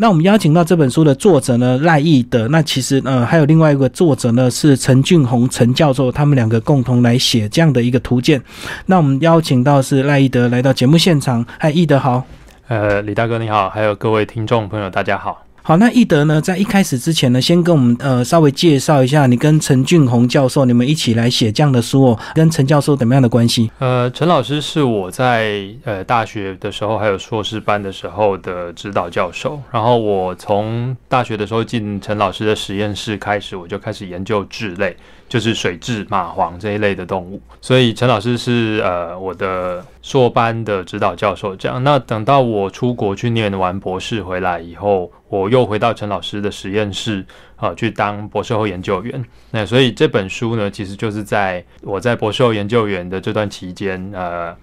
那我们邀请到这本书的作者呢赖义德，那其实呃还有另外一个作者呢是陈俊宏陈教授，他们两个共同来写这样的一个图鉴。那我们邀请到是赖义德来到节目现场，嗨，义德好。呃，李大哥你好，还有各位听众朋友大家好。好，那易德呢，在一开始之前呢，先跟我们呃稍微介绍一下，你跟陈俊宏教授你们一起来写这样的书哦，跟陈教授怎么样的关系？呃，陈老师是我在呃大学的时候，还有硕士班的时候的指导教授。然后我从大学的时候进陈老师的实验室开始，我就开始研究智类。就是水蛭、蚂蟥这一类的动物，所以陈老师是呃我的硕班的指导教授。这样，那等到我出国去念完博士回来以后，我又回到陈老师的实验室啊去当博士后研究员。那所以这本书呢，其实就是在我在博士后研究员的这段期间呃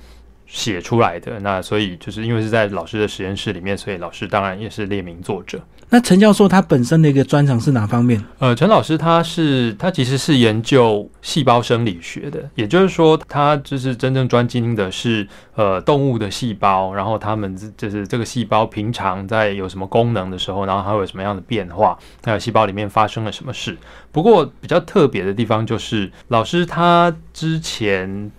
写出来的。那所以就是因为是在老师的实验室里面，所以老师当然也是列名作者。那陈教授他本身的一个专长是哪方面？呃，陈老师他是他其实是研究细胞生理学的，也就是说他就是真正专精的是呃动物的细胞，然后他们就是这个细胞平常在有什么功能的时候，然后它会有什么样的变化，还有细胞里面发生了什么事。不过比较特别的地方就是老师他之前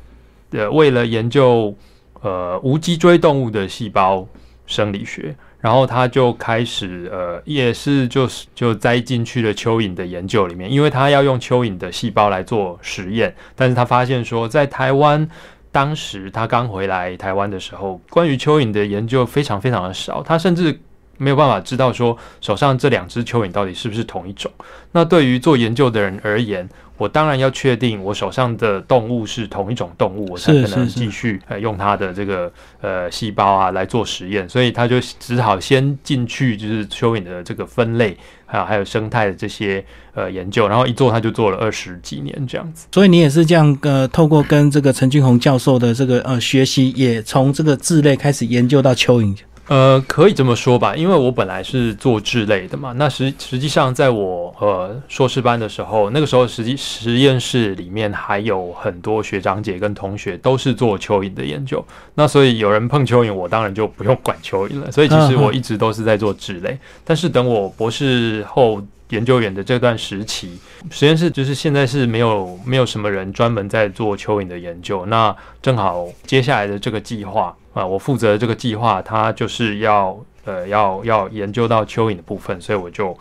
呃为了研究呃无脊椎动物的细胞生理学。然后他就开始，呃，也是就是就栽进去了蚯蚓的研究里面，因为他要用蚯蚓的细胞来做实验。但是他发现说，在台湾当时他刚回来台湾的时候，关于蚯蚓的研究非常非常的少，他甚至没有办法知道说手上这两只蚯蚓到底是不是同一种。那对于做研究的人而言，我当然要确定我手上的动物是同一种动物，我才可能继续呃用它的这个呃细胞啊来做实验，所以他就只好先进去就是蚯蚓的这个分类，还有还有生态的这些呃研究，然后一做他就做了二十几年这样子。所以你也是这样呃，透过跟这个陈俊宏教授的这个呃学习，也从这个智类开始研究到蚯蚓。呃，可以这么说吧，因为我本来是做智类的嘛。那实实际上，在我呃硕士班的时候，那个时候实际实验室里面还有很多学长姐跟同学都是做蚯蚓的研究。那所以有人碰蚯蚓，我当然就不用管蚯蚓了。所以其实我一直都是在做智类。但是等我博士后研究员的这段时期，实验室就是现在是没有没有什么人专门在做蚯蚓的研究。那正好接下来的这个计划。啊，我负责这个计划，它就是要呃要要研究到蚯蚓的部分，所以我就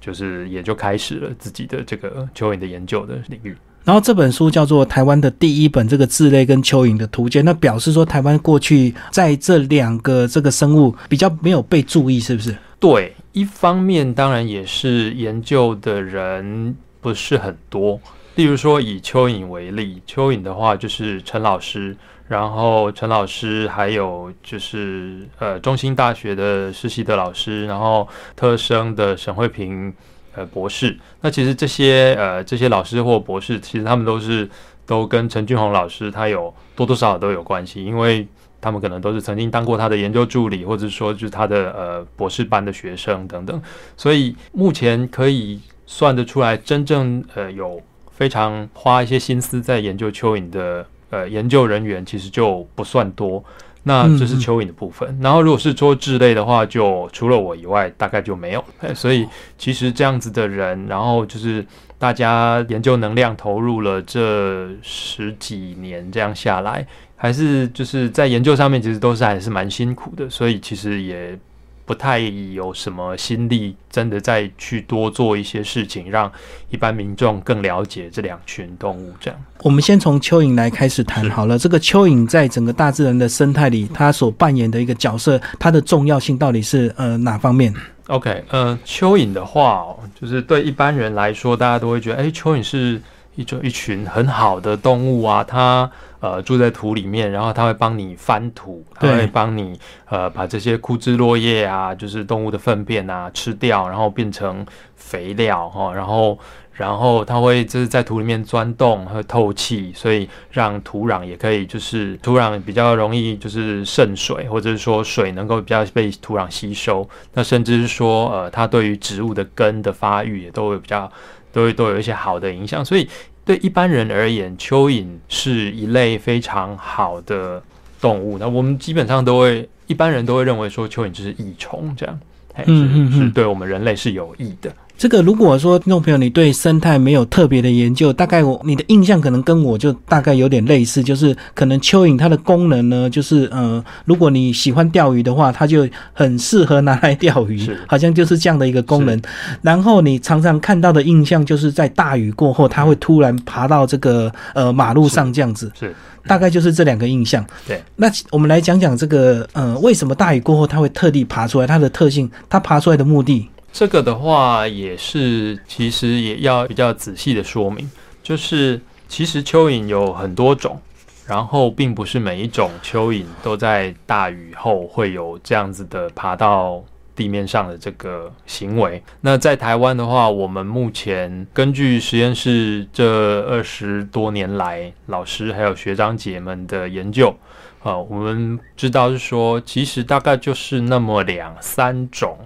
就是也就开始了自己的这个蚯蚓的研究的领域。然后这本书叫做台湾的第一本这个字类跟蚯蚓的图鉴，那表示说台湾过去在这两个这个生物比较没有被注意，是不是？对，一方面当然也是研究的人不是很多，例如说以蚯蚓为例，蚯蚓的话就是陈老师。然后陈老师还有就是呃中兴大学的实习的老师，然后特生的沈慧平呃博士。那其实这些呃这些老师或博士，其实他们都是都跟陈俊宏老师他有多多少少都有关系，因为他们可能都是曾经当过他的研究助理，或者说就是他的呃博士班的学生等等。所以目前可以算得出来，真正呃有非常花一些心思在研究蚯蚓的。呃，研究人员其实就不算多，那这是蚯蚓的部分。然后，如果是做质类的话，就除了我以外，大概就没有。所以，其实这样子的人，然后就是大家研究能量投入了这十几年，这样下来，还是就是在研究上面，其实都是还是蛮辛苦的。所以，其实也。不太有什么心力，真的再去多做一些事情，让一般民众更了解这两群动物。这样，我们先从蚯蚓来开始谈好了。这个蚯蚓在整个大自然的生态里，它所扮演的一个角色，它的重要性到底是呃哪方面？OK，呃，蚯蚓的话，就是对一般人来说，大家都会觉得，哎，蚯蚓是一种一群很好的动物啊，它。呃，住在土里面，然后它会帮你翻土，它会帮你呃把这些枯枝落叶啊，就是动物的粪便啊吃掉，然后变成肥料哈，然后然后它会就是在土里面钻洞和透气，所以让土壤也可以就是土壤比较容易就是渗水，或者是说水能够比较被土壤吸收，那甚至是说呃它对于植物的根的发育也都会比较都会都有一些好的影响，所以。对一般人而言，蚯蚓是一类非常好的动物。那我们基本上都会，一般人都会认为说蚯蚓就是益虫这样。哎嗯嗯是对我们人类是有益的。这个如果说听众朋友你对生态没有特别的研究，大概我你的印象可能跟我就大概有点类似，就是可能蚯蚓它的功能呢，就是呃，如果你喜欢钓鱼的话，它就很适合拿来钓鱼，好像就是这样的一个功能。然后你常常看到的印象就是在大雨过后，它会突然爬到这个呃马路上这样子，是大概就是这两个印象。对，那我们来讲讲这个呃，为什么大雨过后它会特地爬出来？它的特性，它爬出来的目的。这个的话，也是其实也要比较仔细的说明，就是其实蚯蚓有很多种，然后并不是每一种蚯蚓都在大雨后会有这样子的爬到地面上的这个行为。那在台湾的话，我们目前根据实验室这二十多年来老师还有学长姐们的研究。啊，我们知道是说，其实大概就是那么两三种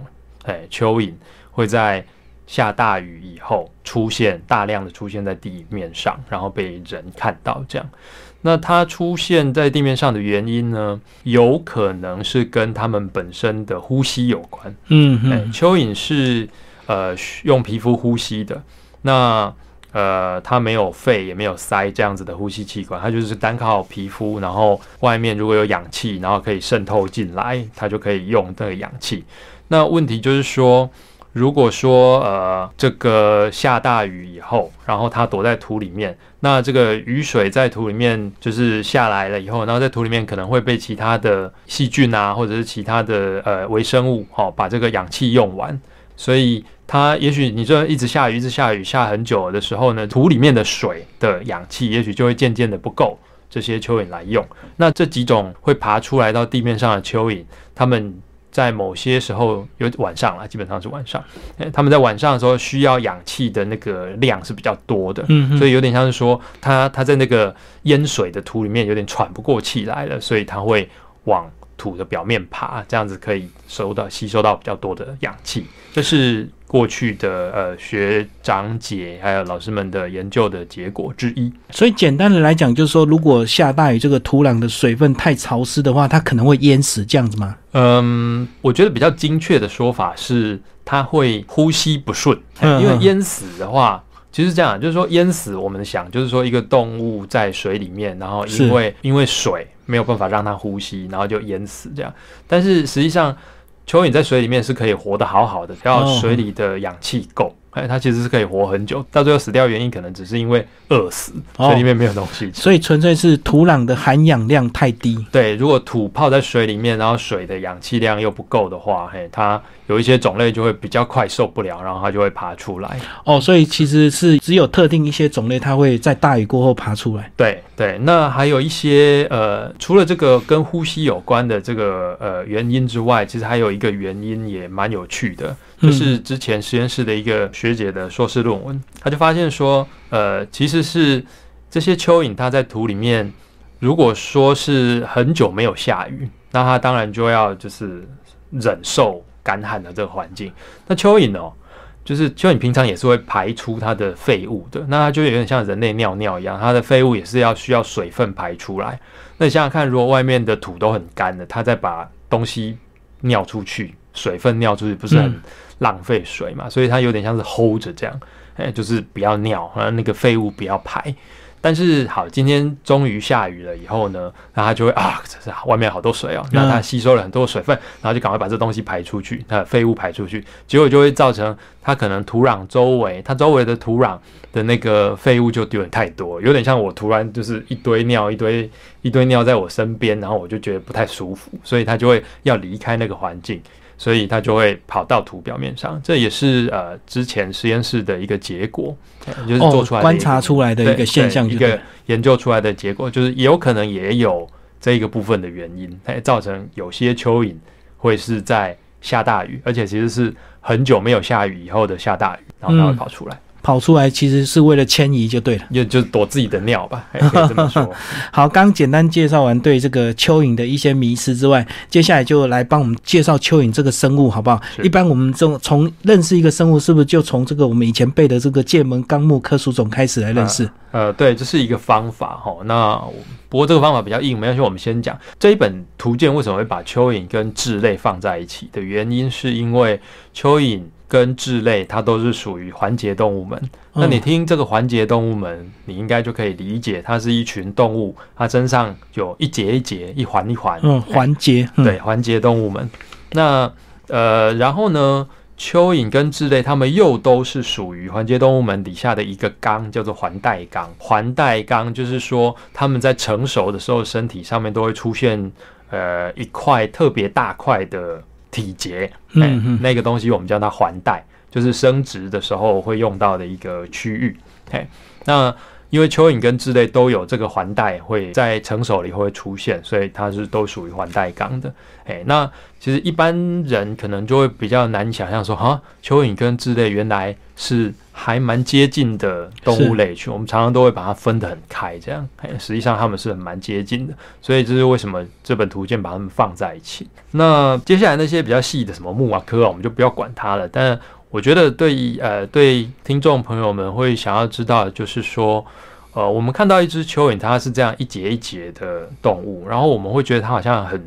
哎，蚯蚓会在下大雨以后出现，大量的出现在地面上，然后被人看到这样。那它出现在地面上的原因呢，有可能是跟它们本身的呼吸有关。哎，嗯嗯蚯蚓是呃用皮肤呼吸的，那呃它没有肺也没有鳃这样子的呼吸器官，它就是单靠皮肤，然后外面如果有氧气，然后可以渗透进来，它就可以用这个氧气。那问题就是说，如果说呃这个下大雨以后，然后它躲在土里面，那这个雨水在土里面就是下来了以后，然后在土里面可能会被其他的细菌啊，或者是其他的呃微生物，哦，把这个氧气用完，所以它也许你这一直下雨，一直下雨，下很久的时候呢，土里面的水的氧气也许就会渐渐的不够这些蚯蚓来用。那这几种会爬出来到地面上的蚯蚓，它们在某些时候有晚上啦，基本上是晚上，诶他们在晚上的时候需要氧气的那个量是比较多的，嗯，所以有点像是说，他他在那个淹水的土里面有点喘不过气来了，所以他会往土的表面爬，这样子可以收到吸收到比较多的氧气。这是过去的呃学长姐还有老师们的研究的结果之一。所以简单的来讲，就是说，如果下大雨，这个土壤的水分太潮湿的话，它可能会淹死，这样子吗？嗯，我觉得比较精确的说法是，它会呼吸不顺，因为淹死的话。其实这样，就是说淹死，我们想就是说一个动物在水里面，然后因为因为水没有办法让它呼吸，然后就淹死这样。但是实际上，蚯蚓在水里面是可以活得好好的，只要哦水里的氧气够，哎，它其实是可以活很久。到最后死掉原因可能只是因为饿死，哦水里面没有东西吃。所以纯粹是土壤的含氧量太低。对，如果土泡在水里面，然后水的氧气量又不够的话，嘿，它有一些种类就会比较快受不了，然后它就会爬出来。哦，所以其实是只有特定一些种类，它会在大雨过后爬出来。对对，那还有一些呃，除了这个跟呼吸有关的这个呃原因之外，其实还有一个原因也蛮有趣的，就是之前实验室的一个学姐的硕士论文，她就发现说，呃，其实是这些蚯蚓它在土里面，如果说是很久没有下雨，那它当然就要就是忍受干旱的这个环境。那蚯蚓哦，就是蚯蚓平常也是会排出它的废物的，那它就有点像人类尿尿一样，它的废物也是要需要水分排出来。那你想想看，如果外面的土都很干的，它再把东西尿出去，水分尿出去，不是很浪费水嘛？所以它有点像是 hold 着这样，哎，就是不要尿，然后那个废物不要排。但是好，今天终于下雨了以后呢，那它就会啊，这是外面好多水哦，那它吸收了很多水分，然后就赶快把这东西排出去，那废物排出去，结果就会造成它可能土壤周围，它周围的土壤的那个废物就有点太多，有点像我突然就是一堆尿，一堆一堆尿在我身边，然后我就觉得不太舒服，所以它就会要离开那个环境。所以它就会跑到土表面上，这也是呃之前实验室的一个结果，呃就是做出来观察出来的一个现象一个研究出来的结果，就是也有可能也有这一个部分的原因，它，造成有些蚯蚓会是在下大雨，而且其实是很久没有下雨以后的下大雨，然后它会跑出来。跑出来，其实是为了迁移就对了。就就躲自己的尿吧，可以这么说。好，刚简单介绍完对这个蚯蚓的一些迷思之外，接下来就来帮我们介绍蚯蚓这个生物，好不好？一般我们从从认识一个生物，是不是就从这个我们以前背的这个《界门纲目科属种》开始来认识？呃，对，这是一个方法哈。那不过这个方法比较硬，没关系，我们先讲这一本图鉴为什么会把蚯蚓跟智类放在一起的原因，是因为蚯蚓。跟智类，它都是属于环节动物门。那你听这个环节动物门，你应该就可以理解，它是一群动物，它身上有一节一节、一环一环。嗯，环节。对，环节动物们。那呃，然后呢，蚯蚓跟智类，它们又都是属于环节动物门底下的一个纲，叫做环带纲。环带纲就是说，它们在成熟的时候，身体上面都会出现呃一块特别大块的。体节，嗯，那个东西我们叫它环带，就是生殖的时候会用到的一个区域。嘿，那因为蚯蚓跟智类都有这个环带，会在成熟以后会出现，所以它是都属于环带纲的。哎，那其实一般人可能就会比较难想象说，哈，蚯蚓跟智类原来是。还蛮接近的动物类群，我们常常都会把它分得很开，这样，实际上它们是很蛮接近的，所以这是为什么这本图鉴把它们放在一起。那接下来那些比较细的什么木啊科啊，我们就不要管它了。但我觉得对呃对听众朋友们会想要知道的就是说，呃，我们看到一只蚯蚓，它是这样一节一节的动物，然后我们会觉得它好像很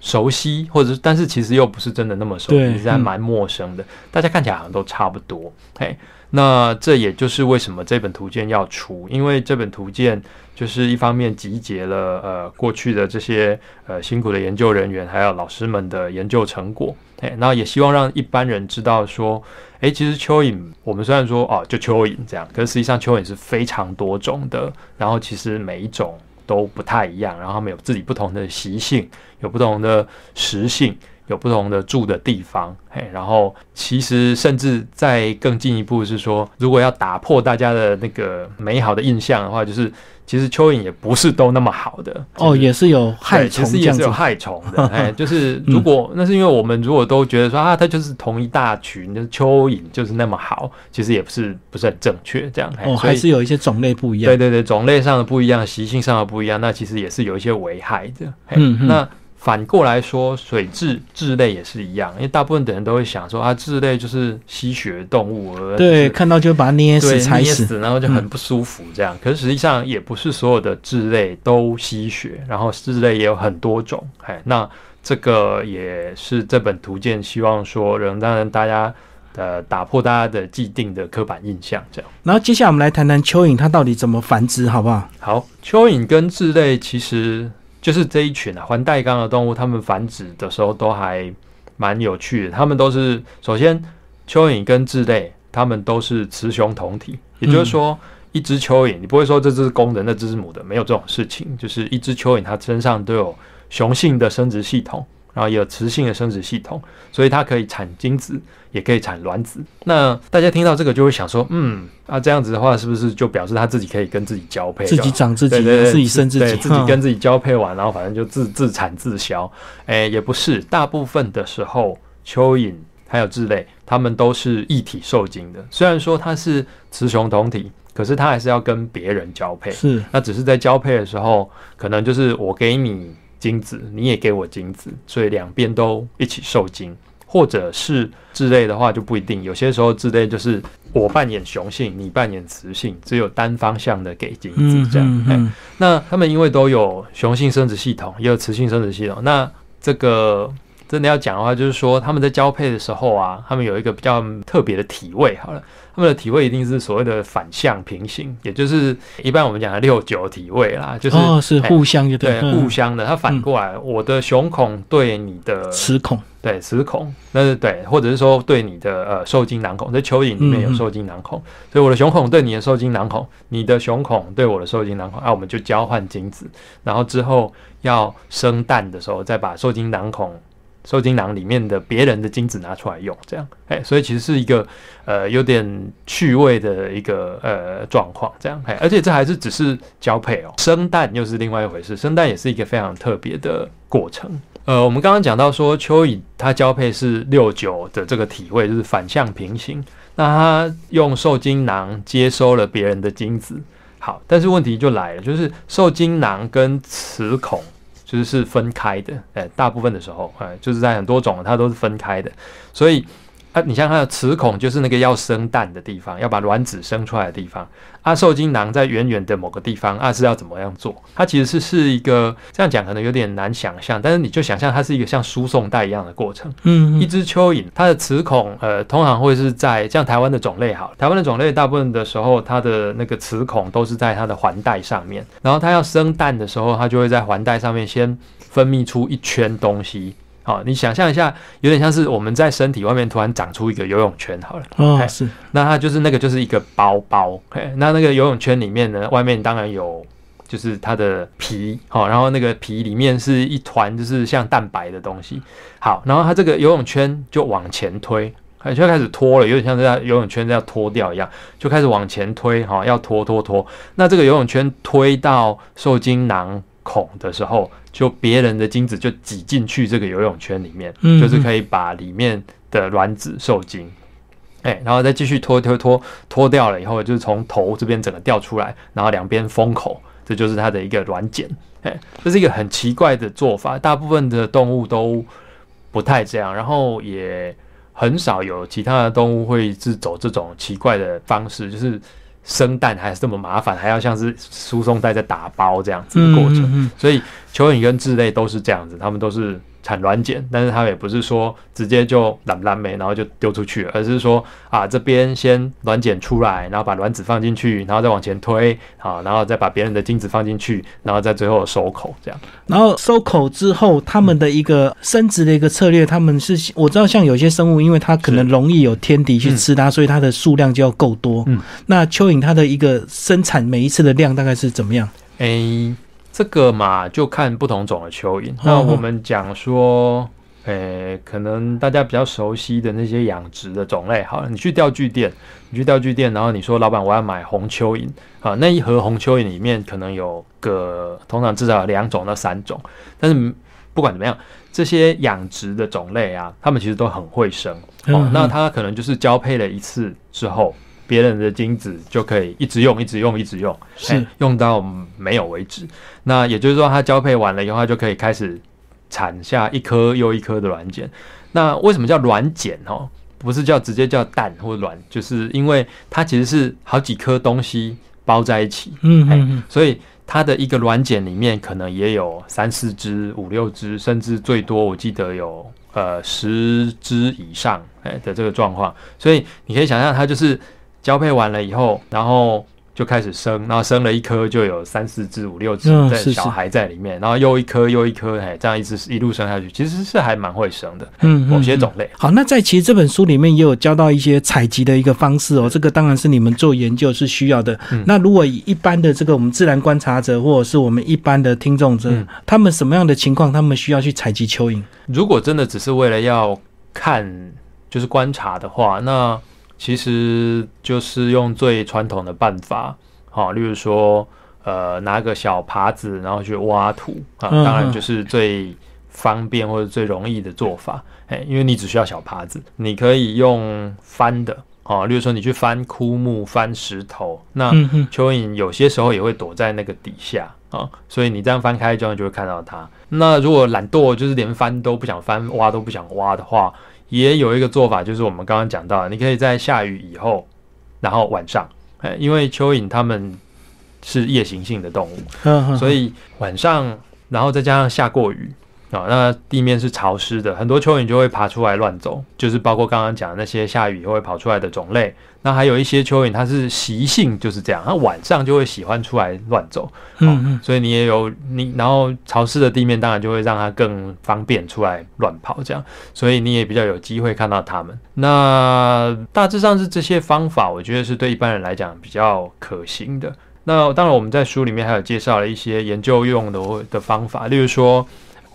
熟悉，或者是但是其实又不是真的那么熟悉，其实还蛮陌生的。大家看起来好像都差不多，嘿。那这也就是为什么这本图鉴要出，因为这本图鉴就是一方面集结了呃过去的这些呃辛苦的研究人员，还有老师们的研究成果，哎，那也希望让一般人知道说，哎，其实蚯蚓我们虽然说哦就蚯蚓这样，可是实际上蚯蚓是非常多种的，然后其实每一种都不太一样，然后它们有自己不同的习性，有不同的食性。有不同的住的地方，嘿，然后其实甚至再更进一步是说，如果要打破大家的那个美好的印象的话，就是其实蚯蚓也不是都那么好的哦，也是有害虫，其实也是有害虫的，哎，就是如果那是因为我们如果都觉得说啊，它就是同一大群，就是蚯蚓就是那么好，其实也不是不是很正确，这样哦，还是有一些种类不一样，对对对，种类上的不一样，习性上的不一样，那其实也是有一些危害的，嗯，那。反过来说，水蛭蛭类也是一样，因为大部分的人都会想说啊，蛭类就是吸血动物，对，看到就把它捏死、踩死，然后就很不舒服这样。可是实际上也不是所有的蛭类都吸血，然后蛭类也有很多种。哎，那这个也是这本图鉴希望说，能让大家呃打破大家的既定的刻板印象这样。然后接下来我们来谈谈蚯蚓它到底怎么繁殖，好不好？好，蚯蚓跟蛭类其实。就是这一群啊，环带纲的动物，它们繁殖的时候都还蛮有趣的。它们都是首先，蚯蚓跟稚类，它们都是雌雄同体，也就是说，一只蚯蚓，你不会说这只是公的，那只是母的，没有这种事情。就是一只蚯蚓，它身上都有雄性的生殖系统。然后也有雌性的生殖系统，所以它可以产精子，也可以产卵子。那大家听到这个就会想说，嗯，啊这样子的话，是不是就表示它自己可以跟自己交配，自己长自己，自己生自己，自己跟自己交配完，然后反正就自自产自销？哎，也不是，大部分的时候，蚯蚓还有智类，它们都是一体受精的。虽然说它是雌雄同体，可是它还是要跟别人交配。是，那只是在交配的时候，可能就是我给你。精子，你也给我精子，所以两边都一起受精，或者是之类的话就不一定。有些时候之类就是我扮演雄性，你扮演雌性，只有单方向的给精子这样。那他们因为都有雄性生殖系统，也有雌性生殖系统，那这个真的要讲的话，就是说他们在交配的时候啊，他们有一个比较特别的体位。好了。他们的体位一定是所谓的反向平行，也就是一般我们讲的六九体位啦，就是哦是互相就对互相的，它反过来，我的雄孔对你的雌孔，对雌孔，那是对，或者是说对你的呃受精囊孔，在蚯蚓里面有受精囊孔，所以我的雄孔对你的受精囊孔，你的雄孔对我的受精囊孔，啊，我们就交换精子，然后之后要生蛋的时候，再把受精囊孔。受精囊里面的别人的精子拿出来用，这样，哎，所以其实是一个呃有点趣味的一个呃状况，这样，哎，而且这还是只是交配哦，生蛋又是另外一回事，生蛋也是一个非常特别的过程。呃，我们刚刚讲到说蚯蚓它交配是六九的这个体位，就是反向平行。那它用受精囊接收了别人的精子，好，但是问题就来了，就是受精囊跟雌孔就是是分开的，哎，大部分的时候，哎，就是在很多种它都是分开的，所以。啊，你像它的雌孔就是那个要生蛋的地方，要把卵子生出来的地方。啊，受精囊在远远的某个地方，啊是要怎么样做？它其实是是一个这样讲可能有点难想象，但是你就想象它是一个像输送带一样的过程。嗯，一只蚯蚓，它的雌孔呃通常会是在像台湾的种类好，台湾的种类大部分的时候它的那个雌孔都是在它的环带上面，然后它要生蛋的时候，它就会在环带上面先分泌出一圈东西。好，你想象一下，有点像是我们在身体外面突然长出一个游泳圈，好了，哦，是，那它就是那个就是一个包包，嘿，那那个游泳圈里面呢，外面当然有就是它的皮，好，然后那个皮里面是一团就是像蛋白的东西，好，然后它这个游泳圈就往前推，就开始脱了，有点像在游泳圈要脱掉一样，就开始往前推，哈，要拖拖拖，那这个游泳圈推到受精囊。孔的时候，就别人的精子就挤进去这个游泳圈里面，就是可以把里面的卵子受精，哎，然后再继续拖拖拖拖掉了以后，就是从头这边整个掉出来，然后两边封口，这就是它的一个卵茧，哎，这是一个很奇怪的做法，大部分的动物都不太这样，然后也很少有其他的动物会是走这种奇怪的方式，就是。生蛋还是这么麻烦，还要像是输送带在打包这样子的过程，所以蚯蚓跟稚类都是这样子，它们都是。产卵茧，但是它也不是说直接就懒懒没，然后就丢出去了，而是说啊，这边先卵茧出来，然后把卵子放进去，然后再往前推，啊，然后再把别人的精子放进去，然后再最后收口这样。然后收口之后，他们的一个生殖的一个策略，他们是我知道，像有些生物，因为它可能容易有天敌去吃它，所以它的数量就要够多。嗯，那蚯蚓它的一个生产每一次的量大概是怎么样？诶。这个嘛，就看不同种的蚯蚓。那我们讲说，诶，可能大家比较熟悉的那些养殖的种类，好了，你去钓具店，你去钓具店，然后你说老板，我要买红蚯蚓啊，那一盒红蚯蚓里面可能有个，通常至少有两种到三种。但是不管怎么样，这些养殖的种类啊，它们其实都很会生。哦，那它可能就是交配了一次之后。别人的精子就可以一直用，一直用，一直用，是用到没有为止。那也就是说，它交配完了以后，它就可以开始产下一颗又一颗的卵茧。那为什么叫卵茧哦？不是叫直接叫蛋或卵，就是因为它其实是好几颗东西包在一起。嗯嗯，所以它的一个卵茧里面可能也有三四只、五六只，甚至最多我记得有呃十只以上哎的这个状况。所以你可以想象，它就是。交配完了以后，然后就开始生，然后生了一颗就有三四只、五六只的小孩在里面，然后又一颗又一颗，哎，这样一直一路生下去，其实是还蛮会生的。嗯，某些种类。好，那在其实这本书里面也有教到一些采集的一个方式哦，这个当然是你们做研究是需要的。那如果以一般的这个我们自然观察者，或者是我们一般的听众者，他们什么样的情况，他们需要去采集蚯蚓？如果真的只是为了要看，就是观察的话，那。其实就是用最传统的办法，好，例如说，呃，拿个小耙子，然后去挖土啊，当然就是最方便或者最容易的做法，哎，因为你只需要小耙子，你可以用翻的，哦，例如说你去翻枯木、翻石头，那蚯蚓有些时候也会躲在那个底下啊，所以你这样翻开之后就会看到它。那如果懒惰，就是连翻都不想翻，挖都不想挖的话。也有一个做法，就是我们刚刚讲到，你可以在下雨以后，然后晚上，哎，因为蚯蚓它们是夜行性的动物，所以晚上，然后再加上下过雨。啊，那地面是潮湿的，很多蚯蚓就会爬出来乱走，就是包括刚刚讲的那些下雨以后会跑出来的种类。那还有一些蚯蚓，它是习性就是这样，它晚上就会喜欢出来乱走。嗯嗯，所以你也有你，然后潮湿的地面当然就会让它更方便出来乱跑，这样，所以你也比较有机会看到它们。那大致上是这些方法，我觉得是对一般人来讲比较可行的。那当然我们在书里面还有介绍了一些研究用的的方法，例如说。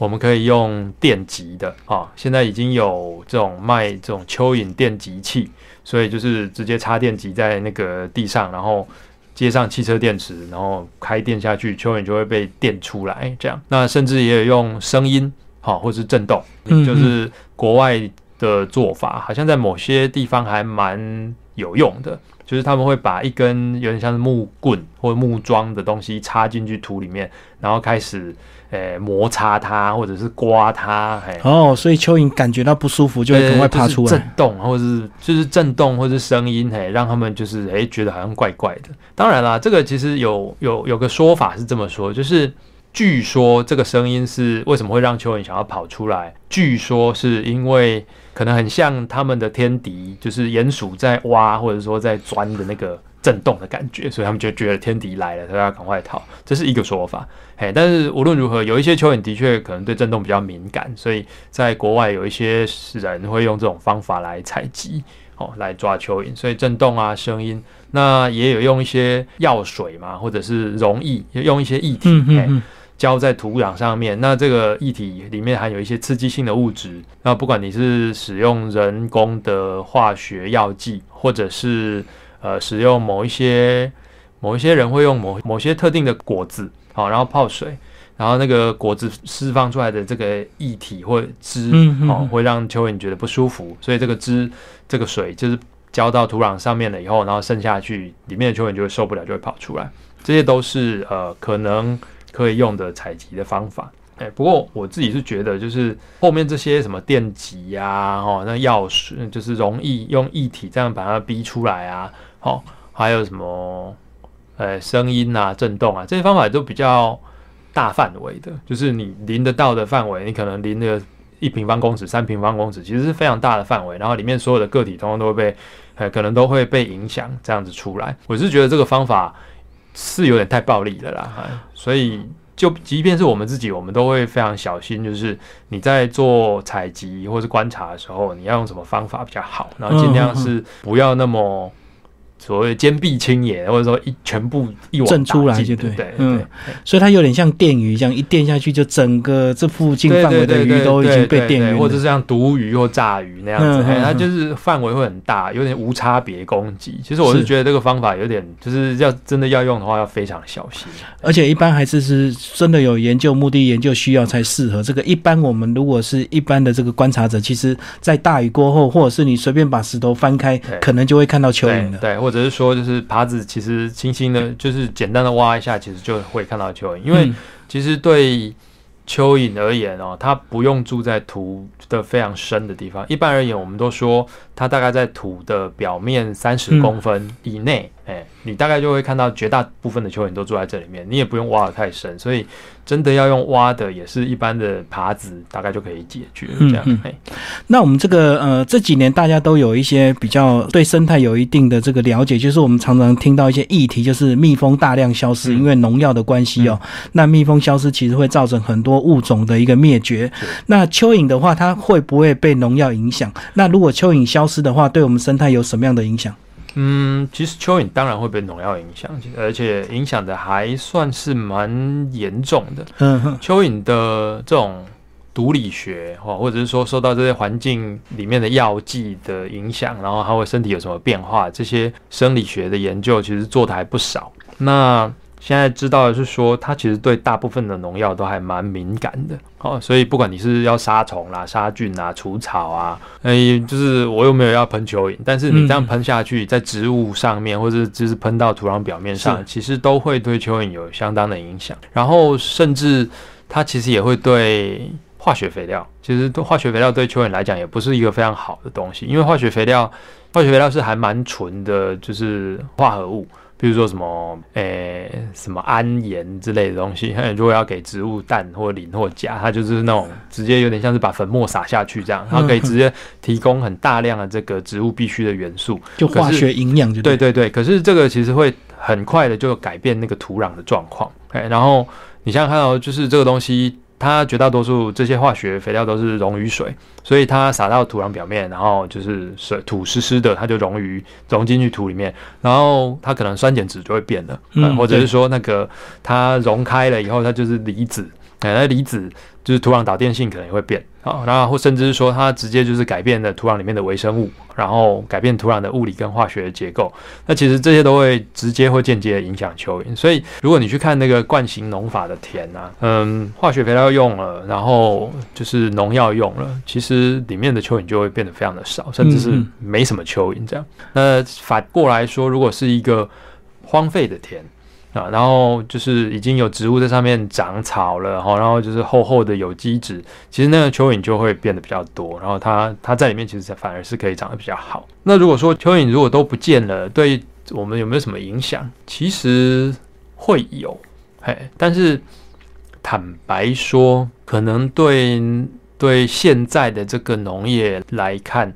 我们可以用电极的啊，现在已经有这种卖这种蚯蚓电极器，所以就是直接插电极在那个地上，然后接上汽车电池，然后开电下去，蚯蚓就会被电出来。这样，那甚至也有用声音好，或是震动，嗯就是国外的做法，好像在某些地方还蛮有用的。就是他们会把一根有点像是木棍或者木桩的东西插进去土里面，然后开始呃摩擦它，或者是刮它，嘿，哦，所以蚯蚓感觉到不舒服就会赶快爬出来震。动，或者是就是震动，或者是声音，嘿，让他们就是诶觉得好像怪怪的。当然啦，这个其实有有有个说法是这么说，就是据说这个声音是为什么会让蚯蚓想要跑出来？据说是因为可能很像他们的天敌，就是鼹鼠在挖或者说在钻的那个震动的感觉，所以他们就觉得天敌来了，所以要赶快逃。这是一个说法。嘿，但是无论如何，有一些蚯蚓的确可能对震动比较敏感，所以在国外有一些人会用这种方法来采集，哦，来抓蚯蚓。所以震动啊，声音，那也有用一些药水嘛，或者是溶液，用一些液体，嘿嗯嗯嗯，浇在土壤上面，那这个液体里面含有一些刺激性的物质。那不管你是使用人工的化学药剂，或者是呃使用某一些某一些人会用某某些特定的果子，好，然后泡水，然后那个果子释放出来的这个液体或汁，哦会让蚯蚓觉得不舒服，所以这个汁这个水就是浇到土壤上面了以后，然后渗下去，里面的蚯蚓就会受不了，就会跑出来。这些都是呃可能可以用的采集的方法。哎、不过我自己是觉得，就是后面这些什么电极呀、哦，那药水就是容易用液体这样把它逼出来啊，哦，还有什么呃声音啊、震动啊，这些方法都比较大范围的，就是你淋得到的范围，你可能淋了一平方公尺、三平方公尺，其实是非常大的范围，然后里面所有的个体通通都会被呃可能都会被影响，这样子出来。我是觉得这个方法是有点太暴力了啦，哎所以就即便是我们自己，我们都会非常小心，就是你在做采集或是观察的时候，你要用什么方法比较好，然后尽量是不要那么。所谓坚壁清野，或者说一全部一网震出来对对，嗯对所以它有点像电鱼一样，一电下去就整个这附近对范围的鱼都已经被电鱼。或者是像毒鱼或炸鱼那样子，它就是范围会很大，有点无差别攻击。其实我是是觉得这个方法有点，就是要真的要用的话，要非常小心。而且一般还是是真的有研究目的、研究需要才适合。这个一般我们如果是一般的这个观察者，其实在大雨过后，或者是你随便把石头翻开，可能就会看到蚯蚓了。对对，或者是说就是耙子，其实轻轻的，就是简单的挖一下，其实就会看到蚯蚓。因为嗯其实对蚯蚓而言哦，它不用住在土的非常深的地方。一般而言，我们都说它大概在土的表面三十嗯公分以内，哎、你大概就会看到绝大部分的蚯蚓都住在这里面，你也不用挖得太深。所以真的要用挖的，也是一般的耙子，大概就可以解决这样。嗯嗯哎那我们这个呃这几年大家都有一些比较对生态有一定的这个了解，就是我们常常听到一些议题，就是蜜蜂大量消失，嗯因为农药的关系哦。那蜜蜂消失其实会造成很多物种的一个灭绝。那蚯蚓的话，它会不会被农药影响？那如果蚯蚓消失的话，对我们生态有什么样的影响？嗯，其实蚯蚓当然会被农药影响，而且影响的还算是蛮严重的。嗯，蚯蚓的这种毒理学，哦，或者是说受到这些环境里面的药剂的影响，然后它会身体有什么变化，这些生理学的研究其实做的还不少。那现在知道的是说，它其实对大部分的农药都还蛮敏感的，哦，所以不管你是要杀虫啦、杀菌啊、除草啊，哎，就是我又没有要喷蚯蚓，但是你这样嗯喷下去，在植物上面，或者就是喷到土壤表面上，其实都会对蚯蚓有相当的影响，然后甚至它其实也会对化学肥料，其实化学肥料对蚯蚓来讲也不是一个非常好的东西，因为化学肥料，化学肥料是还蛮纯的，就是化合物。比如说什么，诶、什么氨盐之类的东西，如果要给植物氮或磷或钾，它就是那种直接有点像是把粉末撒下去这样，然后可以直接提供很大量的这个植物必需的元素。就化学营养就对。对对对，可是这个其实会很快的就改变那个土壤的状况。哎，然后你想想看哦，就是这个东西，它绝大多数这些化学肥料都是溶于水，所以它撒到土壤表面，然后就是水土湿湿的，它就溶于溶进去土里面，然后它可能酸碱值就会变了，嗯呃或者是说那个它溶开了以后，它就是离子。哎，那离子就是土壤导电性可能也会变啊，然后甚至是说它直接就是改变了土壤里面的微生物，然后改变土壤的物理跟化学的结构。那其实这些都会直接或间接的影响蚯蚓。所以如果你去看那个惯性农法的田啊，嗯，化学肥料用了，然后就是农药用了，其实里面的蚯蚓就会变得非常的少，甚至是没什么蚯蚓这样。那反过来说，如果是一个荒废的田。啊，然后就是已经有植物在上面长草了哈，然后就是厚厚的有机质，其实那个蚯蚓就会变得比较多，然后它它在里面其实反而是可以长得比较好。那如果说蚯蚓如果都不见了，对我们有没有什么影响？其实会有，嘿，但是坦白说，可能对对现在的这个农业来看。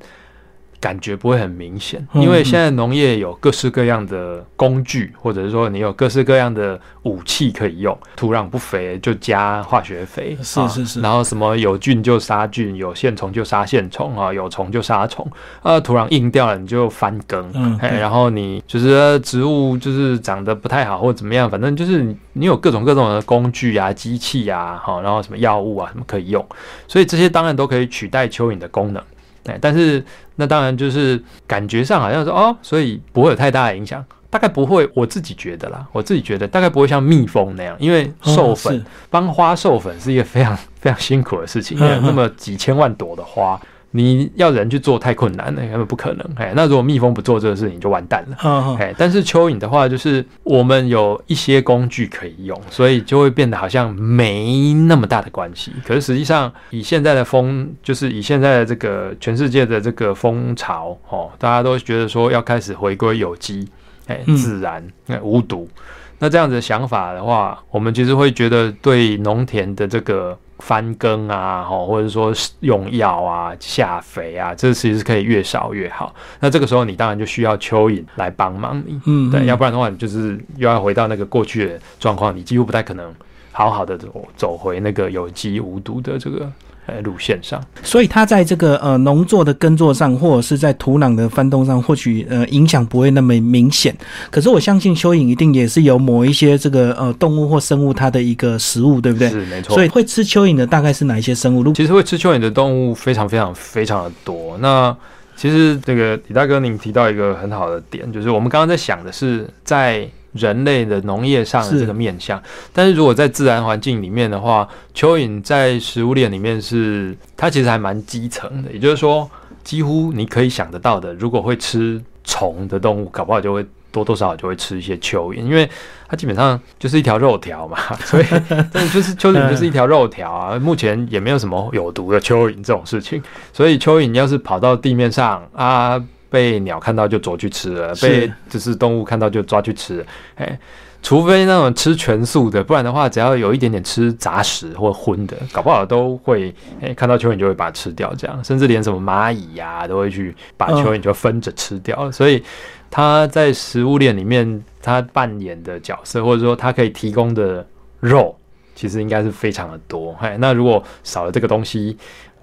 感觉不会很明显，因为现在农业有各式各样的工具，或者是说你有各式各样的武器可以用。土壤不肥就加化学肥，是是是。然后什么有菌就杀菌，有线虫就杀线虫啊，有虫就杀虫。啊，土壤硬掉了你就翻耕，嗯，然后你就是植物就是长得不太好或者怎么样，反正就是你你有各种各种的工具啊、机器啊，好，然后什么药物啊什么可以用，所以这些当然都可以取代蚯蚓的功能。哎，但是那当然就是感觉上好像说哦，所以不会有太大的影响，大概不会。我自己觉得啦，我自己觉得大概不会像蜜蜂那样，因为授粉帮花授粉是一个非常非常辛苦的事情，那么几千万朵的花。你要人去做太困难了，根本不可能。哎，那如果蜜蜂不做这个事情，就完蛋了。哎，但是蚯蚓的话，就是我们有一些工具可以用，所以就会变得好像没那么大的关系。可是实际上，以现在的风，就是以现在的这个全世界的这个风潮，哦，大家都觉得说要开始回归有机，哎，自然，无毒。那这样子的想法的话，我们其实会觉得对农田的这个。翻耕啊，吼，或者说用药啊、下肥啊，这其实是可以越少越好。那这个时候，你当然就需要蚯蚓来帮忙你，嗯，对，要不然的话，你就是又要回到那个过去的状况，你几乎不太可能好好的走走回那个有机无毒的这个。呃，路线上，所以它在这个呃农作的耕作上，或者是在土壤的翻动上，或许呃影响不会那么明显。可是我相信蚯蚓一定也是有某一些这个呃动物或生物它的一个食物，对不对？是没错。所以会吃蚯蚓的大概是哪一些生物？其实会吃蚯蚓的动物非常非常非常的多。那其实这个李大哥您提到一个很好的点，就是我们刚刚在想的是在。人类的农业上的这个面向，但是如果在自然环境里面的话，蚯蚓在食物链里面是它其实还蛮基层的，也就是说，几乎你可以想得到的，如果会吃虫的动物，搞不好就会多多少少就会吃一些蚯蚓，因为它基本上就是一条肉条嘛，所以但就是蚯蚓就是一条肉条啊，目前也没有什么有毒的蚯蚓这种事情，所以蚯蚓要是跑到地面上啊。被鸟看到就啄去吃了，被就是动物看到就抓去吃，哎，除非那种吃全素的，不然的话，只要有一点点吃杂食或荤的，搞不好都会哎看到蚯蚓就会把它吃掉，这样，甚至连什么蚂蚁呀都会去把蚯蚓就分着吃掉，所以它在食物链里面它扮演的角色，或者说它可以提供的肉，其实应该是非常的多，嘿，那如果少了这个东西。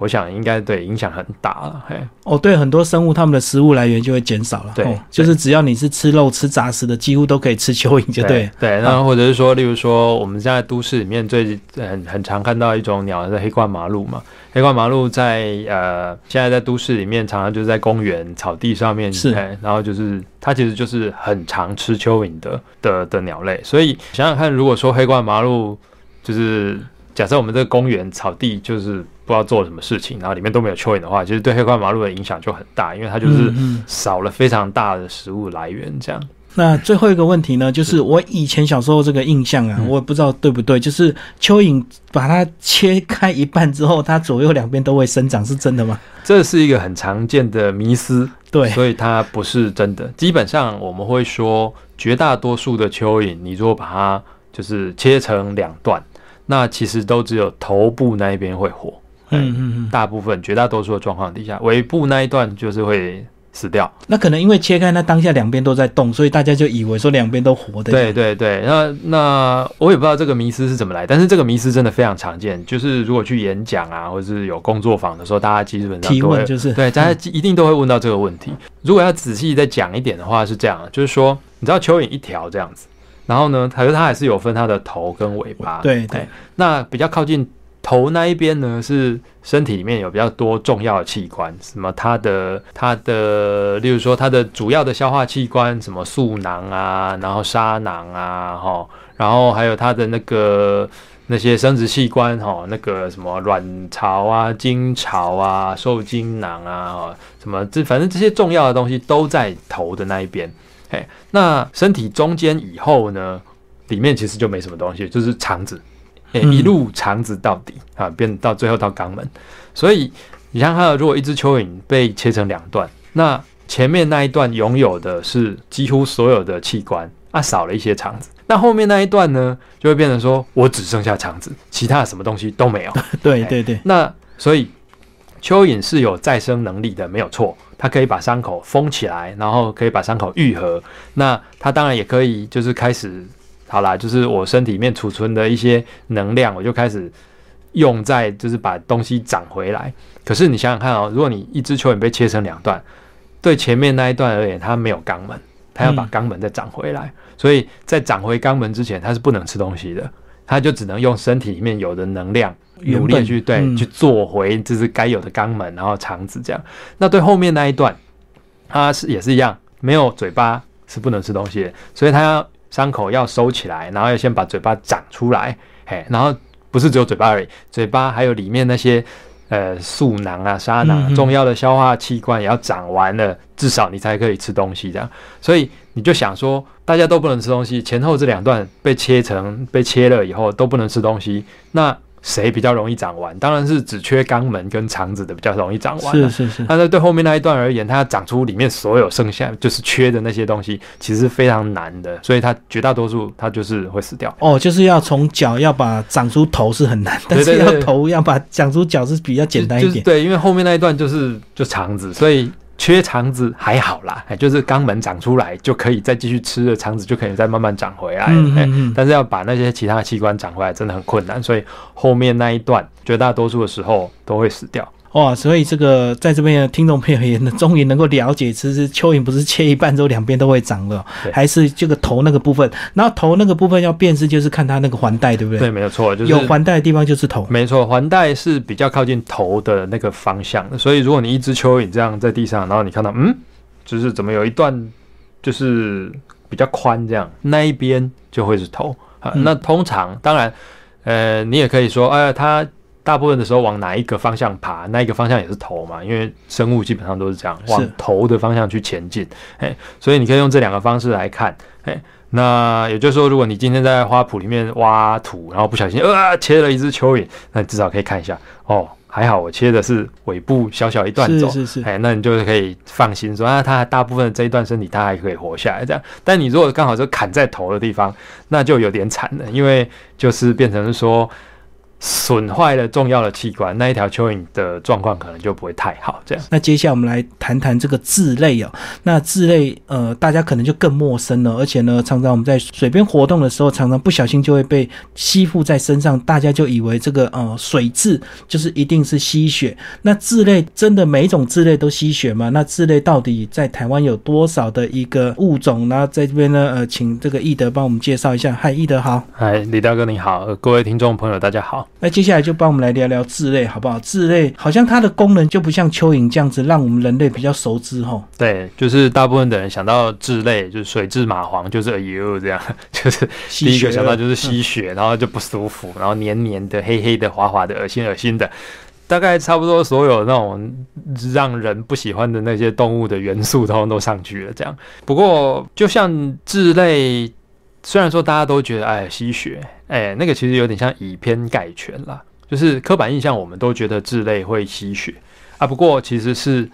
我想应该对影响很大了，嘿。哦，对，很多生物它们的食物来源就会减少了，对，就是只要你是吃肉、吃杂食的，几乎都可以吃蚯蚓，就对。对，然后或者是说，例如说，我们现在都市里面最很很常看到一种鸟是黑冠麻鹭嘛，黑冠麻鹭在呃现在在都市里面常常就是在公园草地上面，是，然后就是它其实就是很常吃蚯蚓的的的鸟类，所以想想看，如果说黑冠麻鹭就是假设我们这个公园草地就是。不知道做了什么事情，然后里面都没有蚯蚓的话，其实对黑冠麻鹭的影响就很大，因为它就是少了非常大的食物来源。这样，那最后一个问题呢，就是我以前小时候这个印象啊，我也不知道对不对，就是蚯蚓把它切开一半之后，它左右两边都会生长，是真的吗？这是一个很常见的迷思，对，所以它不是真的。基本上我们会说，绝大多数的蚯蚓，你如果把它就是切成两段，那其实都只有头部那一边会活。嗯嗯嗯，大部分绝大多数的状况底下，尾部那一段就是会死掉。那可能因为切开，那当下两边都在动，所以大家就以为说两边都活的。对对对，那那我也不知道这个迷思是怎么来，但是这个迷思真的非常常见。就是如果去演讲啊，或者是有工作坊的时候，大家基本上提问就是对，大家一定都会问到这个问题。如果要仔细再讲一点的话，是这样，就是说，你知道蚯蚓一条这样子，然后呢，可是它还是有分它的头跟尾巴。对对哎，那比较靠近头那一边呢，是身体里面有比较多重要的器官，什么它的它的，例如说它的主要的消化器官，什么素囊啊，然后沙囊啊，哈，然后还有它的那个。那些生殖器官，哈，那个什么卵巢啊、精巢啊、受精囊啊，什么这反正这些重要的东西都在头的那一边。嘿，那身体中间以后呢，里面其实就没什么东西，就是肠子，诶、嗯一路肠子到底啊，变到最后到肛门。所以你想想看，如果一只蚯蚓被切成两段，那前面那一段拥有的是几乎所有的器官，啊，少了一些肠子。那后面那一段呢，就会变成说我只剩下肠子，其他的什么东西都没有。对对对，那所以蚯蚓是有再生能力的，没有错，它可以把伤口封起来，然后可以把伤口愈合。那它当然也可以，就是开始好啦，就是我身体里面储存的一些能量，我就开始用在就是把东西长回来。可是你想想看哦，如果你一只蚯蚓被切成两段，对前面那一段而言，它没有肛门，它要把嗯肛门再长回来，所以在长回肛门之前，它是不能吃东西的。它就只能用身体里面有的能量，努力去对、嗯去做回就是该有的肛门，然后肠子这样。那对后面那一段，它是也是一样，没有嘴巴是不能吃东西的，所以它要伤口要收起来，然后要先把嘴巴长出来，嘿，然后不是只有嘴巴而已，嘴巴还有里面那些呃素囊啊、沙囊重要的消化器官也要长完了，至少你才可以吃东西这样。所以你就想说，大家都不能吃东西，前后这两段被切成被切了以后都不能吃东西，那谁比较容易长完？当然是只缺肛门跟肠子的比较容易长完、啊。是是是，但是对后面那一段而言，它要长出里面所有剩下就是缺的那些东西，其实是非常难的，所以它绝大多数它就是会死掉。哦，就是要从脚要把长出头是很难，但是要头要把长出脚是比较简单一点。就就是对，因为后面那一段就是就肠子，所以缺肠子还好啦，哎，就是肛门长出来就可以再继续吃的肠子就可以再慢慢长回来，哎嗯嗯嗯，但是要把那些其他的器官长回来真的很困难，所以后面那一段绝大多数的时候都会死掉。哇，所以这个在这边的听众朋友也能终于能够了解，其实蚯蚓不是切一半之后两边都会长的哦，对还是这个头那个部分，然后头那个部分要辨识，就是看它那个环带，对不对？对，没有错，就是有环带的地方就是头。没错，环带是比较靠近头的那个方向，所以如果你一只蚯蚓这样在地上，然后你看到，嗯，就是怎么有一段就是比较宽这样，那一边就会是头啊。嗯那通常当然，呃，你也可以说，哎、它大部分的时候往哪一个方向爬，那一个方向也是头嘛，因为生物基本上都是这样，往头的方向去前进。哎，所以你可以用这两个方式来看，哎。那也就是说，如果你今天在花圃里面挖土，然后不小心呃切了一只蚯蚓，那你至少可以看一下哦，还好我切的是尾部小小一段走，是是是，哎，那你就是可以放心说啊，它大部分的这一段身体它还可以活下来这样。但你如果刚好就砍在头的地方，那就有点惨了，因为就是变成是说损坏了重要的器官，那一条蚯蚓的状况可能就不会太好这样。那接下来我们来谈谈这个雉类哦。那雉类，呃，大家可能就更陌生了，而且呢，常常我们在水边活动的时候，常常不小心就会被吸附在身上，大家就以为这个呃水蛭就是一定是吸血。那雉类真的每一种雉类都吸血吗？那雉类到底在台湾有多少的一个物种？呢在这边呢，呃，请这个易德帮我们介绍一下。嗨，易德好。嗨，李大哥你好，呃各位听众朋友大家好。那接下来就帮我们来聊聊雉类，好不好？雉类好像它的功能就不像蚯蚓这样子，让我们人类比较熟知吼。对，就是大部分的人想到蛭类，就是水蛭、蚂蟥，就是哎呦这样，就是第一个想到就是吸血，然后就不舒服，然后黏黏的、黑黑的、滑滑的、恶心恶心的。大概差不多所有那种让人不喜欢的那些动物的元素，通通都上去了。这样，不过就像蛭类，虽然说大家都觉得哎吸血，哎那个其实有点像以偏概全啦。就是刻板印象，我们都觉得智类会吸血啊。不过其实是，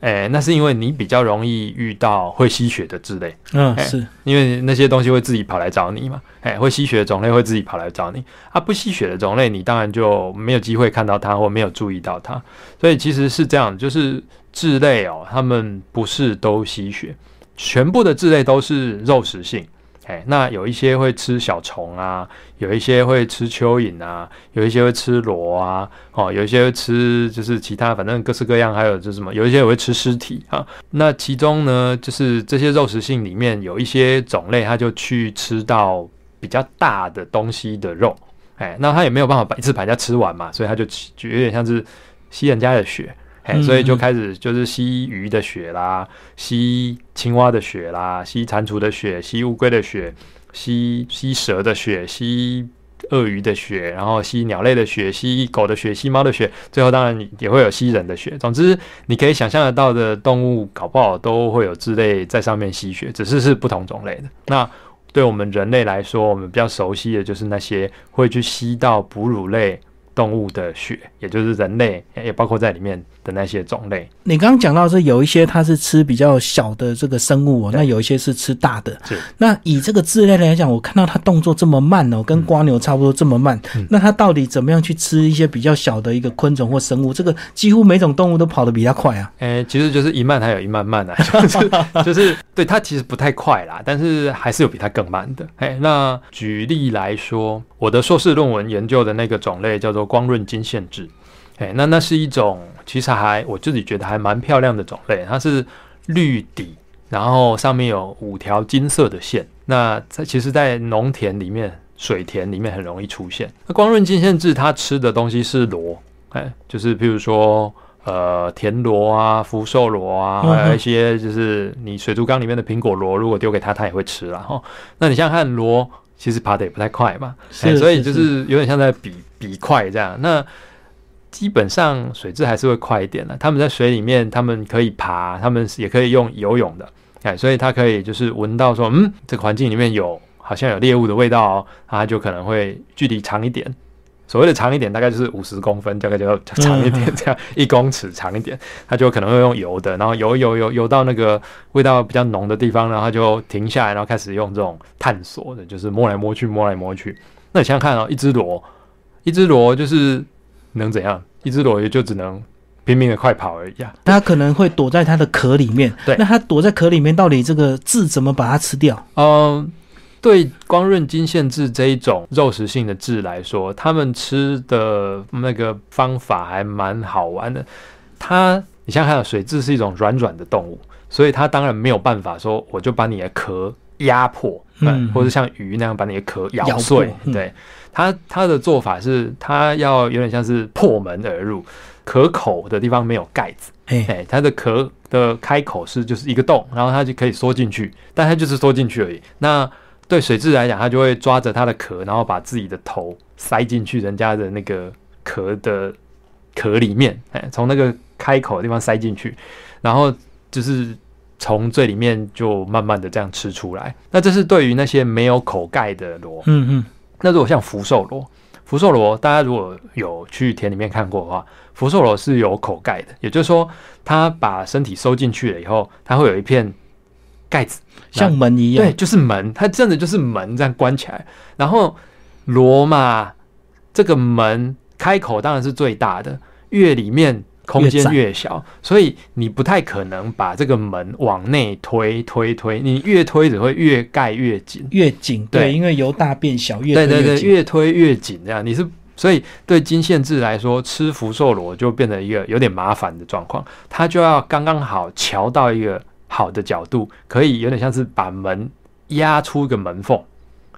哎，那是因为你比较容易遇到会吸血的智类。嗯，哎是因为那些东西会自己跑来找你嘛，哎，会吸血的种类会自己跑来找你，啊，不吸血的种类你当然就没有机会看到它或没有注意到它，所以其实是这样，就是智类哦，它们不是都吸血，全部的智类都是肉食性，哎，那有一些会吃小虫啊，有一些会吃蚯蚓啊，有一些会吃螺啊，哦，有一些会吃就是其他，反正各式各样，还有就是什么，有一些也会吃尸体啊。那其中呢，就是这些肉食性里面有一些种类，它就去吃到比较大的东西的肉，哎，那它也没有办法把一次把人家吃完嘛，所以它就就有点像是吸人家的血。所以就开始就是吸鱼的血啦，吸青蛙的血啦，吸蟾蜍的血，吸乌龟的血，吸吸蛇的血，吸鳄鱼的血，然后吸鸟类的血，吸狗的血，吸猫的血，最后当然也会有吸人的血。总之，你可以想象得到的动物，搞不好都会有之类在上面吸血，只是是不同种类的。那对我们人类来说，我们比较熟悉的就是那些会去吸到哺乳类。动物的血，也就是人类，也包括在里面的那些种类。你刚刚讲到是有一些它是吃比较小的这个生物哦，那有一些是吃大的。是。那以这个质类来讲，我看到它动作这么慢哦，跟瓜牛差不多这么慢。那它到底怎么样去吃一些比较小的一个昆虫或生物？这个几乎每种动物都跑得比它快啊。诶，其实就是一慢还有一慢慢啊，就是就是对它其实不太快啦，但是还是有比它更慢的。诶，那举例来说，我的硕士论文研究的那个种类叫做。光润金线质，哎，那那是一种其实还我自己觉得还蛮漂亮的种类，它是绿底，然后上面有五条金色的线。那在其实，在农田里面、水田里面很容易出现。那光润金线质它吃的东西是螺，哎，就是譬如说呃田螺啊、福寿螺啊，还有一些就是你水族缸里面的苹果螺，如果丢给它，它也会吃了哈。那你想想看，螺其实爬的也不太快嘛，所以就是有点像在比。比快这样，那基本上水质还是会快一点的。他们在水里面，他们可以爬，他们也可以用游泳的，哎，所以它可以就是闻到说，嗯，这个环境里面有好像有猎物的味道哦，它就可能会距离长一点。所谓的长一点，大概就是五十公分，大概就要长一点，这样一公尺长一点，它就可能会用游的，然后游游游游到那个味道比较浓的地方，然后就停下来，然后开始用这种探索的，就是摸来摸去，摸来摸去。那你想想看哦，一只螺。一只螺就是能怎样？一只螺也就只能拼命的快跑而已啊！它可能会躲在它的壳里面。对，那它躲在壳里面，到底这个字怎么把它吃掉？嗯，对，光润金线痣这一种肉食性的痣来说，他们吃的那个方法还蛮好玩的。它，你想想看，水蛭是一种软软的动物，所以它当然没有办法说，我就把你的壳压迫，嗯，或者像鱼那样把你的壳咬碎，对。它它的做法是，它要有点像是破门而入，壳口的地方没有盖子，哎，它的壳的开口是就是一个洞，然后它就可以缩进去，但它就是缩进去而已。那对水蛭来讲，它就会抓着它的壳，然后把自己的头塞进去人家的那个壳的壳里面，哎，从那个开口的地方塞进去，然后就是从最里面就慢慢的这样吃出来。那这是对于那些没有口盖的螺，嗯嗯。那如果像福寿螺，福寿螺大家如果有去田里面看过的话，福寿螺是有口盖的，也就是说，它把身体收进去了以后，它会有一片盖子，像门一样，对，就是门，它真的就是门这样关起来。然后螺嘛，这个门开口当然是最大的，越里面。空间越小，所以你不太可能把这个门往内推推推，你越推只会越盖越紧，越紧。对，因为由大变小，越对对对，越推越紧。这样你是，所以对金线制来说，吃福寿螺就变成一个有点麻烦的状况，它就要刚刚好瞧到一个好的角度，可以有点像是把门压出一个门缝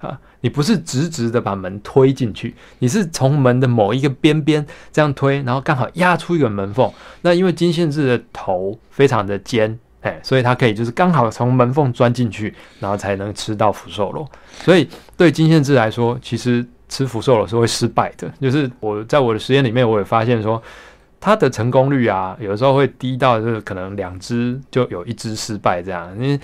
啊。你不是直直的把门推进去，你是从门的某一个边边这样推，然后刚好压出一个门缝。那因为金线质的头非常的尖，哎，所以它可以就是刚好从门缝钻进去，然后才能吃到福寿螺。所以对金线质来说，其实吃福寿螺是会失败的。就是我在我的实验里面，我也发现说，它的成功率啊，有时候会低到就是可能两只就有一只失败这样。因为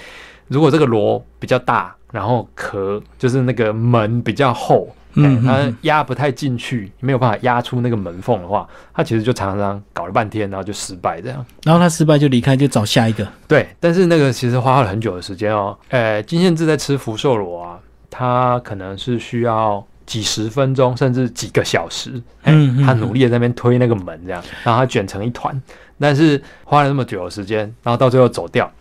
如果这个螺比较大。然后壳就是那个门比较厚，嗯，它压不太进去，没有办法压出那个门缝的话，它其实就常常搞了半天，然后就失败这样。然后它失败就离开，就找下一个。对，但是那个其实花了很久的时间哦。呃，金线志在吃福寿螺啊，它可能是需要几十分钟甚至几个小时，嗯，他努力的在那边推那个门这样，然后他卷成一团，但是花了那么久的时间，然后到最后走掉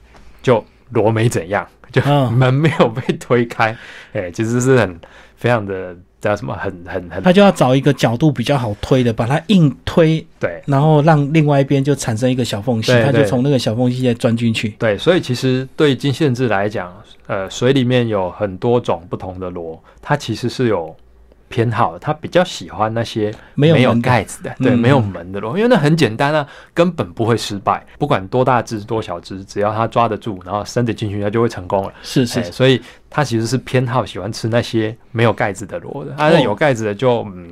就。螺没怎样，就嗯门没有被推开，哎、其实是很非常的叫什么，很很很他就要找一个角度比较好推的，把它硬推，对然后让另外一边就产生一个小缝隙，他就从那个小缝隙再钻进去。对，所以其实对金线制来讲，呃，水里面有很多种不同的螺，它其实是有偏好他，比较喜欢那些没有没有门盖子的，对，嗯没有门的螺，因为那很简单啊，根本不会失败，不管多大只多小只，只要他抓得住，然后伸得进去，他就会成功了。是是哎，所以他其实是偏好喜欢吃那些没有盖子的螺的，啊，那哦。有盖子的就嗯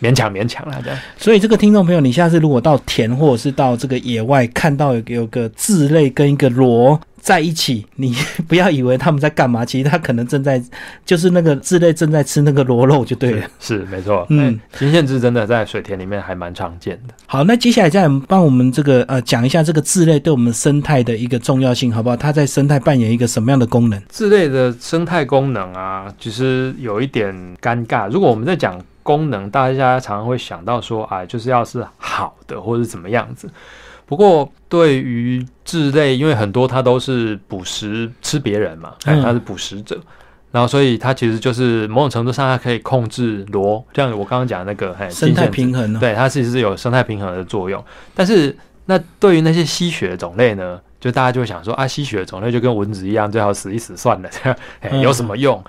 勉强勉强啦这样。所以这个听众朋友，你下次如果到田或者是到这个野外看到有有个雉类跟一个螺在一起，你 不要以为他们在干嘛，其实他可能正在就是那个雉类正在吃那个螺肉就对了。是是没错，嗯嗯，金线雉真的在水田里面还蛮常见的。好，那接下来再帮我们这个呃讲一下这个雉类对我们生态的一个重要性，好不好？它在生态扮演一个什么样的功能？雉类的生态功能啊，其实有一点尴尬。如果我们在讲功能，大家常常会想到说，啊，就是要是好的或者是怎么样子。不过对于雉类，因为很多它都是捕食吃别人嘛，哎嗯它是捕食者，然后所以它其实就是某种程度上它可以控制螺，像我刚刚讲的那个，哎，生态平衡呢？对，它其实是有生态平衡的作用。但是，那对于那些吸血的种类呢，就大家就会想说啊，吸血的种类就跟蚊子一样，最好死一死算了，这样、哎嗯有什么用？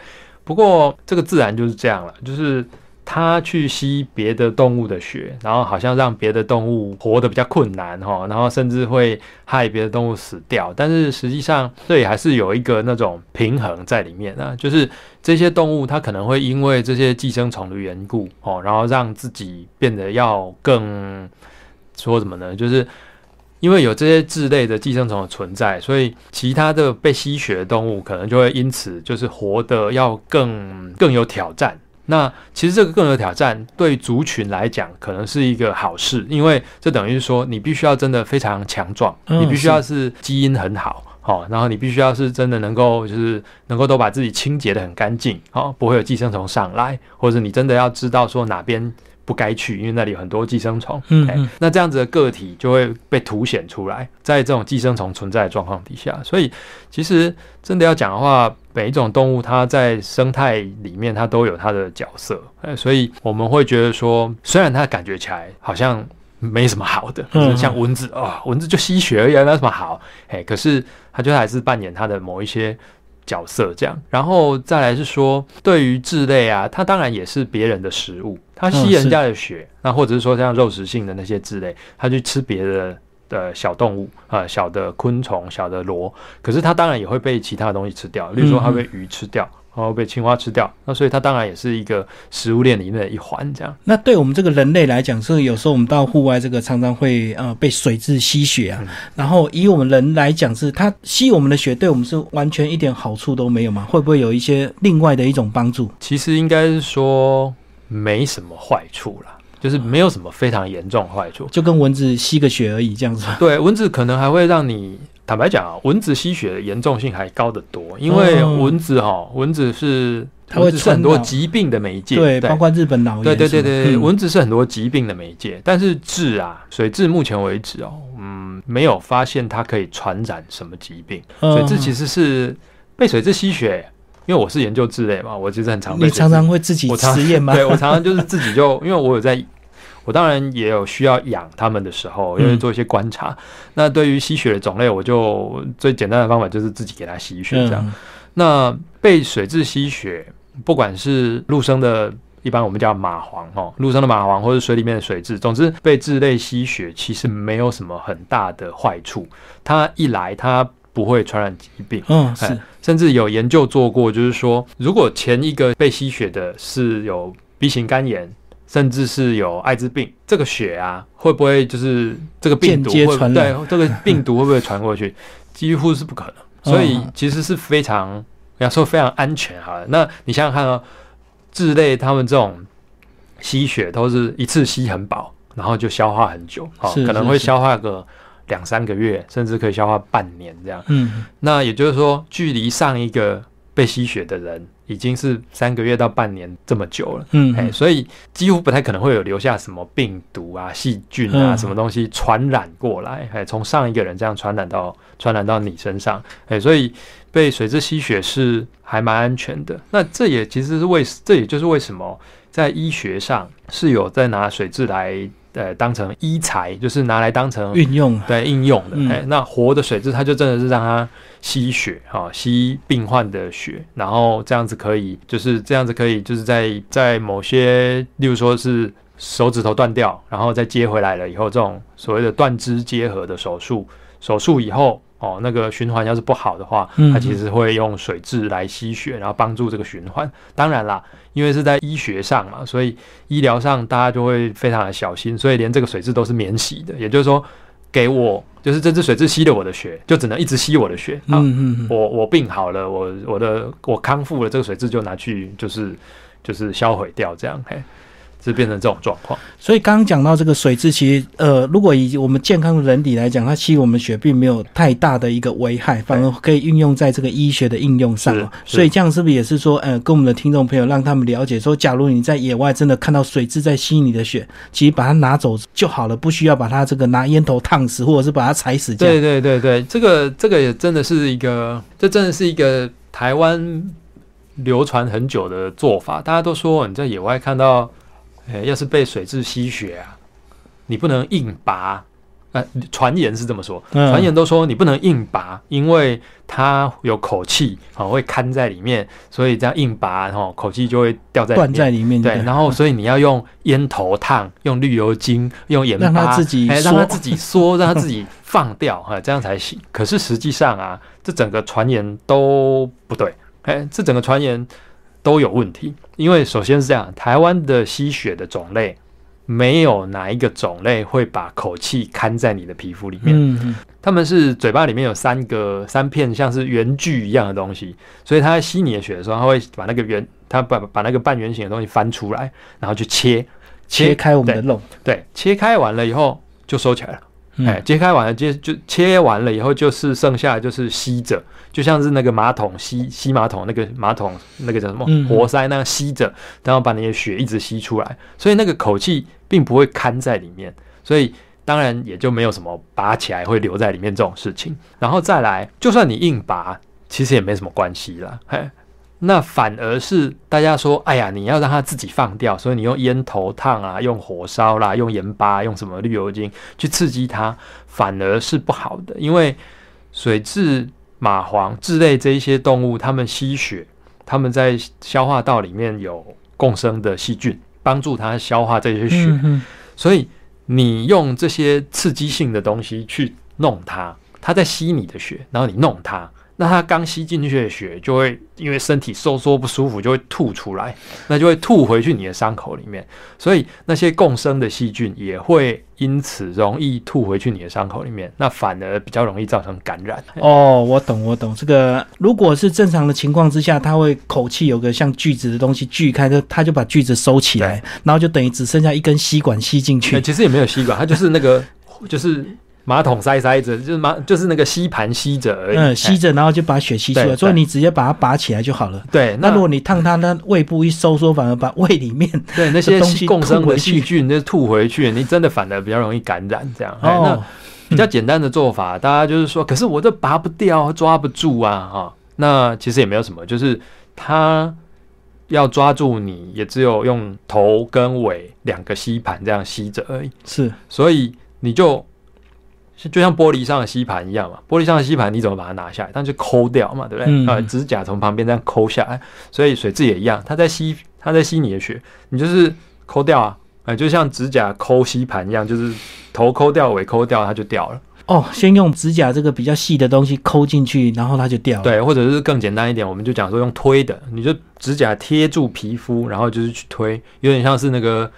不过这个自然就是这样了，就是它去吸别的动物的血，然后好像让别的动物活得比较困难哈，然后甚至会害别的动物死掉。但是实际上这也还是有一个那种平衡在里面啊，就是这些动物它可能会因为这些寄生虫的缘故哦，然后让自己变得要更说什么呢？就是因为有这些质类的寄生虫的存在，所以其他的被吸血的动物可能就会因此就是活得要更更有挑战。那其实这个更有挑战，对族群来讲可能是一个好事，因为这等于是说你必须要真的非常强壮，嗯你必须要是基因很好。好、然后你必须要是真的能够，就是能够都把自己清洁的很干净，好、不会有寄生虫上来，或者你真的要知道说哪边不该去，因为那里有很多寄生虫，哎嗯嗯那这样子的个体就会被凸显出来，在这种寄生虫存在的状况底下，所以其实真的要讲的话，每一种动物它在生态里面它都有它的角色，呃，所以我们会觉得说，虽然它感觉起来好像没什么好的，嗯就是像蚊子啊、蚊子就吸血而已啊，那有什么好？哎，可是它就还是扮演它的某一些。角色这样，然后再来是说，对于质类啊，它当然也是别人的食物，它吸人家的血，那或者是说像肉食性的那些质类，它去吃别的的小动物啊、呃小的昆虫、小的螺，可是它当然也会被其他的东西吃掉，例如说它被鱼吃掉，然后被青蛙吃掉，那所以它当然也是一个食物链里面的一环，这样。那对我们这个人类来讲，是有时候我们到户外这个常常会呃被水蛭吸血啊，嗯然后以我们人来讲是它吸我们的血，对我们是完全一点好处都没有吗？会不会有一些另外的一种帮助？其实应该是说没什么坏处啦，就是没有什么非常严重坏处。就跟蚊子吸个血而已，这样子？对，蚊子可能还会让你。坦白讲啊，蚊子吸血的严重性还高得多，因为哦。蚊子哈、蚊子是它会是很多疾病的媒介，对，包括日本脑炎对对对对，嗯。蚊子是很多疾病的媒介，但是治啊，水蛭目前为止哦，嗯，没有发现它可以传染什么疾病。水嗯蛭其实是被水蛭吸血，因为我是研究痣类嘛，我其实很常被你常常会自己实验吗？对我常常就是自己就，因为我有在，我当然也有需要养它们的时候，因为嗯做一些观察。那对于吸血的种类，我就最简单的方法就是自己给它吸血这样。嗯那被水蛭吸血，不管是陆生的，一般我们叫蚂蟥哦，陆生的蚂蟥或者水里面的水蛭，总之被蛭类吸血其实没有什么很大的坏处。它一来，它不会传染疾病。嗯是哎甚至有研究做过，就是说，如果前一个被吸血的是有 B 型肝炎，甚至是有艾滋病，这个血啊，会不会就是这个病毒会对这个病毒会不会传过去？几乎是不可能。所以嗯其实是非常，要说非常安全好了。那你想想看哦，雉类他们这种吸血都是一次吸很饱，然后就消化很久，哦，可能会消化个两三个月，甚至可以消化半年这样。嗯那也就是说，距离上一个被吸血的人已经是三个月到半年这么久了，嗯，哎，所以几乎不太可能会有留下什么病毒啊、细菌啊、嗯。什么东西传染过来，哎，从上一个人这样传染到传染到你身上，哎，所以被水蛭吸血是还蛮安全的。那这也其实是为，这也就是为什么在医学上是有在拿水蛭来呃当成医材，就是拿来当成运用对应用的。嗯哎、那活的水蛭，它就真的是让它吸血哈、吸病患的血，然后这样子可以，就是这样子可以，就是在在某些，例如说是手指头断掉，然后再接回来了以后，这种所谓的断肢结合的手术，手术以后。哦，那个循环要是不好的话，嗯它其实会用水质来吸血，然后帮助这个循环。当然啦，因为是在医学上嘛，所以医疗上大家就会非常的小心，所以连这个水质都是免洗的。也就是说，给我就是这只水质吸了我的血，就只能一直吸我的血。嗯嗯，我我病好了，我我的我康复了，这个水质就拿去就是就是销毁掉，这样嘿，是变成这种状况。所以刚刚讲到这个水质，其实呃，如果以我们健康的人体来讲，它吸我们血并没有太大的一个危害，反而可以运用在这个医学的应用上哦。所以这样是不是也是说，呃，跟我们的听众朋友让他们了解说，假如你在野外真的看到水蛭在吸你的血，其实把它拿走就好了，不需要把它这个拿烟头烫死，或者是把它踩死。对对对对，这个这个也真的是一个，这真的是一个台湾流传很久的做法。大家都说你在野外看到，呃，要是被水蛭吸血啊，你不能硬拔。呃，传言是这么说，嗯传言都说你不能硬拔，因为它有口气，哦，会看在里面，所以这样硬拔，哦，口气就会掉在断。在里面，对，然后 所以你要用烟头烫，用绿油精，用盐巴，让它自己让它自己缩，让它自己放掉，哈，这样才行。可是实际上啊，这整个传言都不对，哎，这整个传言都有问题。因为首先是这样，台湾的吸血的种类，没有哪一个种类会把口气看在你的皮肤里面。嗯嗯他们是嘴巴里面有三个三片像是圆锯一样的东西，所以他在吸你的血的时候，他会把那个圆，他把把那个半圆形的东西翻出来，然后去切切开我们的肉，对，切开完了以后就收起来了。嗯哎，切开完了，接就切完了以后，就是剩下的就是吸着，就像是那个马桶吸吸马桶那个马桶那个叫什么嗯活塞那样吸着，然后把你的血一直吸出来，所以那个口气并不会看在里面，所以当然也就没有什么拔起来会留在里面这种事情。然后再来，就算你硬拔，其实也没什么关系啦，嘿。那反而是大家说，哎呀，你要让它自己放掉，所以你用烟头烫啊，用火烧啦，用盐巴，用什么绿油精去刺激它，反而是不好的。因为水蛭、蚂蟥、蛭类这一些动物，它们吸血，它们在消化道里面有共生的细菌，帮助它消化这些血。所以你用这些刺激性的东西去弄它，它在吸你的血，然后你弄它，那它刚吸进去的血就会因为身体收缩不舒服，就会吐出来，那就会吐回去你的伤口里面，所以那些共生的细菌也会因此容易吐回去你的伤口里面，那反而比较容易造成感染。哦，我懂，我懂。这个如果是正常的情况之下，它会口气有个像锯子的东西锯开，就它就把锯子收起来，然后就等于只剩下一根吸管吸进欸去。其实也没有吸管，它就是那个就是马桶塞塞着，就是马就是那个吸盘吸着而已。嗯，吸欸着，然后就把血吸出来，所以你直接把它拔起来就好了。对，那如果你烫它，那胃部一收缩，反而把胃里面 对那些共生的细菌，就吐回去，你真的反而比较容易感染。这样，哎那哦，比较简单的做法，大家就是说，可是我这拔不掉，抓不住啊，哈。那其实也没有什么，就是它要抓住你，也只有用头跟尾两个吸盘这样吸着而已。是所以你就就像玻璃上的吸盘一样嘛，玻璃上的吸盘你怎么把它拿下来？但就抠掉嘛，对不对？嗯呃，指甲从旁边这样抠下来，所以水蛭也一样，它在吸它在吸你的血，你就是抠掉啊，哎、就像指甲抠吸盘一样，就是头抠掉，尾抠掉，它就掉了。哦，先用指甲这个比较细的东西抠进去，然后它就掉了。，对，或者是更简单一点，我们就讲说用推的，你就指甲贴住皮肤，然后就是去推，有点像是那个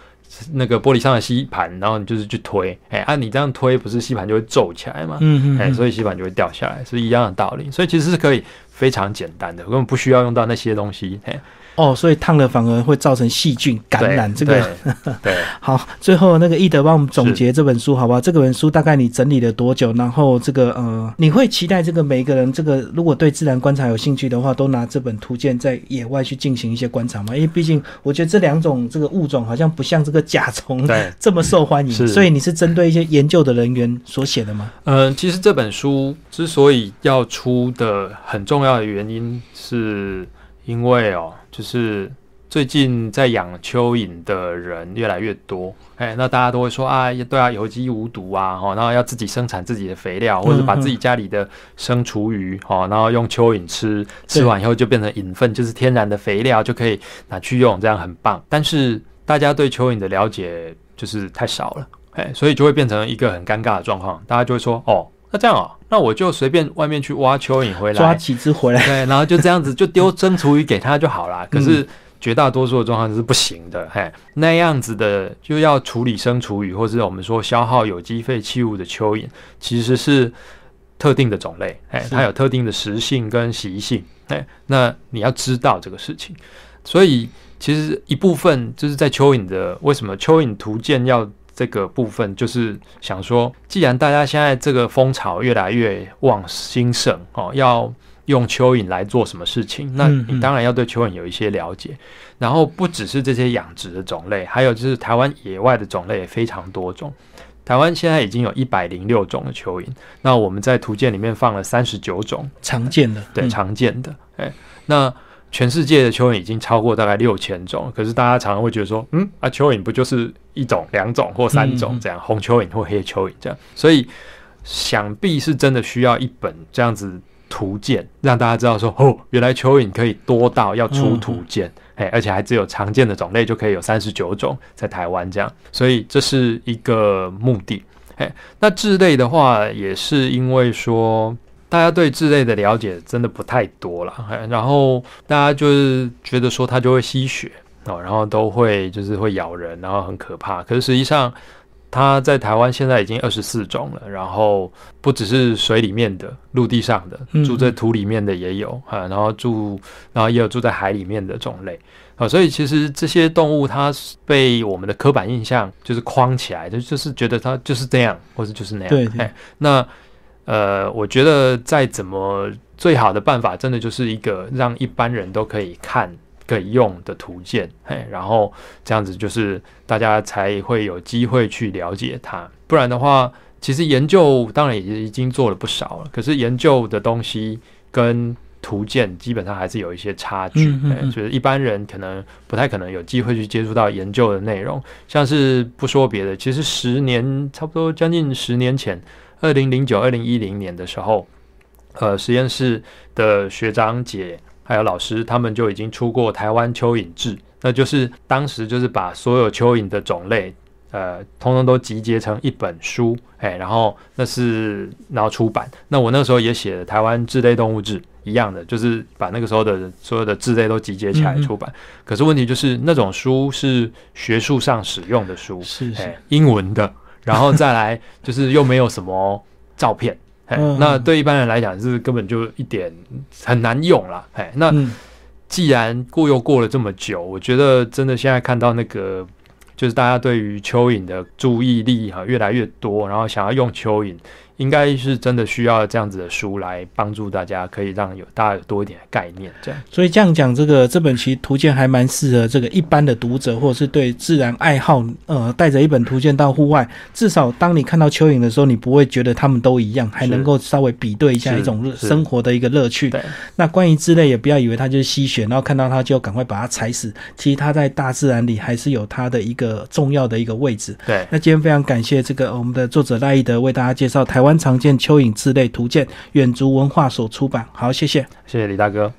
那个玻璃上的吸盘，然后你就是去推，哎、按、你这样推，不是吸盘就会皱起来嘛？嗯嗯，哎、嗯所以吸盘就会掉下来，是一样的道理。所以其实是可以非常简单的，根本不需要用到那些东西。嘿哦，所以烫了反而会造成细菌感染。这个对 对好，最后那个易德帮我们总结这本书，好不好？这个本书大概你整理了多久？然后这个呃，你会期待这个每一个人，这个如果对自然观察有兴趣的话，都拿这本图鉴在野外去进行一些观察吗？因为毕竟我觉得这两种这个物种好像不像这个甲虫 对这么受欢迎，所以你是针对一些研究的人员所写的吗？嗯，其实这本书之所以要出的很重要的原因，是因为哦，就是最近在养蚯蚓的人越来越多，哎，那大家都会说啊，对啊，有机无毒啊，哦，然后要自己生产自己的肥料，或者把自己家里的生厨余，哦，然后用蚯蚓吃，吃完以后就变成蚓粪，就是天然的肥料，就可以拿去用，这样很棒。但是大家对蚯蚓的了解就是太少了，哎，所以就会变成一个很尴尬的状况，大家就会说，哦，那这样哦，那我就随便外面去挖蚯蚓回来，抓几只回来，对，然后就这样子就丢生厨余给他就好啦。可是绝大多数的状况是不行的，嘿，那样子的就要处理生厨余，或是我们说消耗有机废弃物的蚯蚓，其实是特定的种类，哎，它有特定的食性跟习性，哎，那你要知道这个事情。所以其实一部分就是在蚯蚓的为什么蚯蚓图鉴要这个部分，就是想说，既然大家现在这个风潮越来越旺兴盛哦，要用蚯蚓来做什么事情，那你当然要对蚯蚓有一些了解。然后不只是这些养殖的种类，还有就是台湾野外的种类也非常多种。台湾现在已经有一百零六种的蚯蚓，那我们在图鉴里面放了三十九种，常见的，对，嗯常见的。哎，那全世界的蚯蚓已经超过大概六千种，可是大家常常会觉得说，嗯啊，蚯蚓不就是一种、两种或三种这样，红蚯蚓或黑蚯蚓这样，所以想必是真的需要一本这样子图鉴，让大家知道说，哦，原来蚯蚓可以多到要出图鉴。哎，而且还只有常见的种类就可以有三十九种在台湾这样，所以这是一个目的。哎，那智类的话，也是因为说大家对智类的了解真的不太多了，哎然后大家就是觉得说它就会吸血哦，然后都会就是会咬人，然后很可怕。可是实际上，它在台湾现在已经二十四种了，然后不只是水里面的，陆地上的，嗯住在土里面的也有啊，然后住，然后也有住在海里面的种类。啊，所以其实这些动物它是被我们的刻板印象就是框起来的，就是觉得它就是这样，或者就是那样。对那呃，我觉得再怎么最好的办法，真的就是一个让一般人都可以看、可以用的图鉴，嘿，然后这样子就是大家才会有机会去了解它。不然的话，其实研究当然也已经做了不少了，可是研究的东西跟图鉴基本上还是有一些差距，嗯嗯嗯哎就是一般人可能不太可能有机会去接触到研究的内容。像是不说别的，其实十年差不多将近十年前，二零零九、二零一零年的时候，呃，实验室的学长姐还有老师，他们就已经出过台湾蚯蚓志，那就是当时就是把所有蚯蚓的种类。呃，通通都集结成一本书，哎，然后那是然后出版。那我那时候也写了《台湾智类动物志》一样的，就是把那个时候的所有的志类都集结起来嗯嗯出版。可是问题就是那种书是学术上使用的书，是英文的，然后再来就是又没有什么照片，那对一般人来讲是根本就一点很难用啦，哎，那嗯。既然过又过了这么久，我觉得真的现在看到那个，就是大家对于蚯蚓的注意力哈越来越多，然后想要用蚯蚓，应该是真的需要这样子的书来帮助大家，可以让有大家有多一点的概念，这样所以这样讲，这个这本其实图鉴还蛮适合这个一般的读者，或者是对自然爱好，呃，带着一本图鉴到户外，至少当你看到蚯蚓的时候，你不会觉得它们都一样，还能够稍微比对一下一种生活的一个乐趣。对那关于之类，也不要以为它就是吸血，然后看到它就赶快把它踩死。其实它在大自然里还是有它的一个重要的一个位置。对，那今天非常感谢这个呃我们的作者赖义德为大家介绍台湾常见蚯蚓之类图鉴，远足文化所出版。好，谢谢。谢谢李大哥。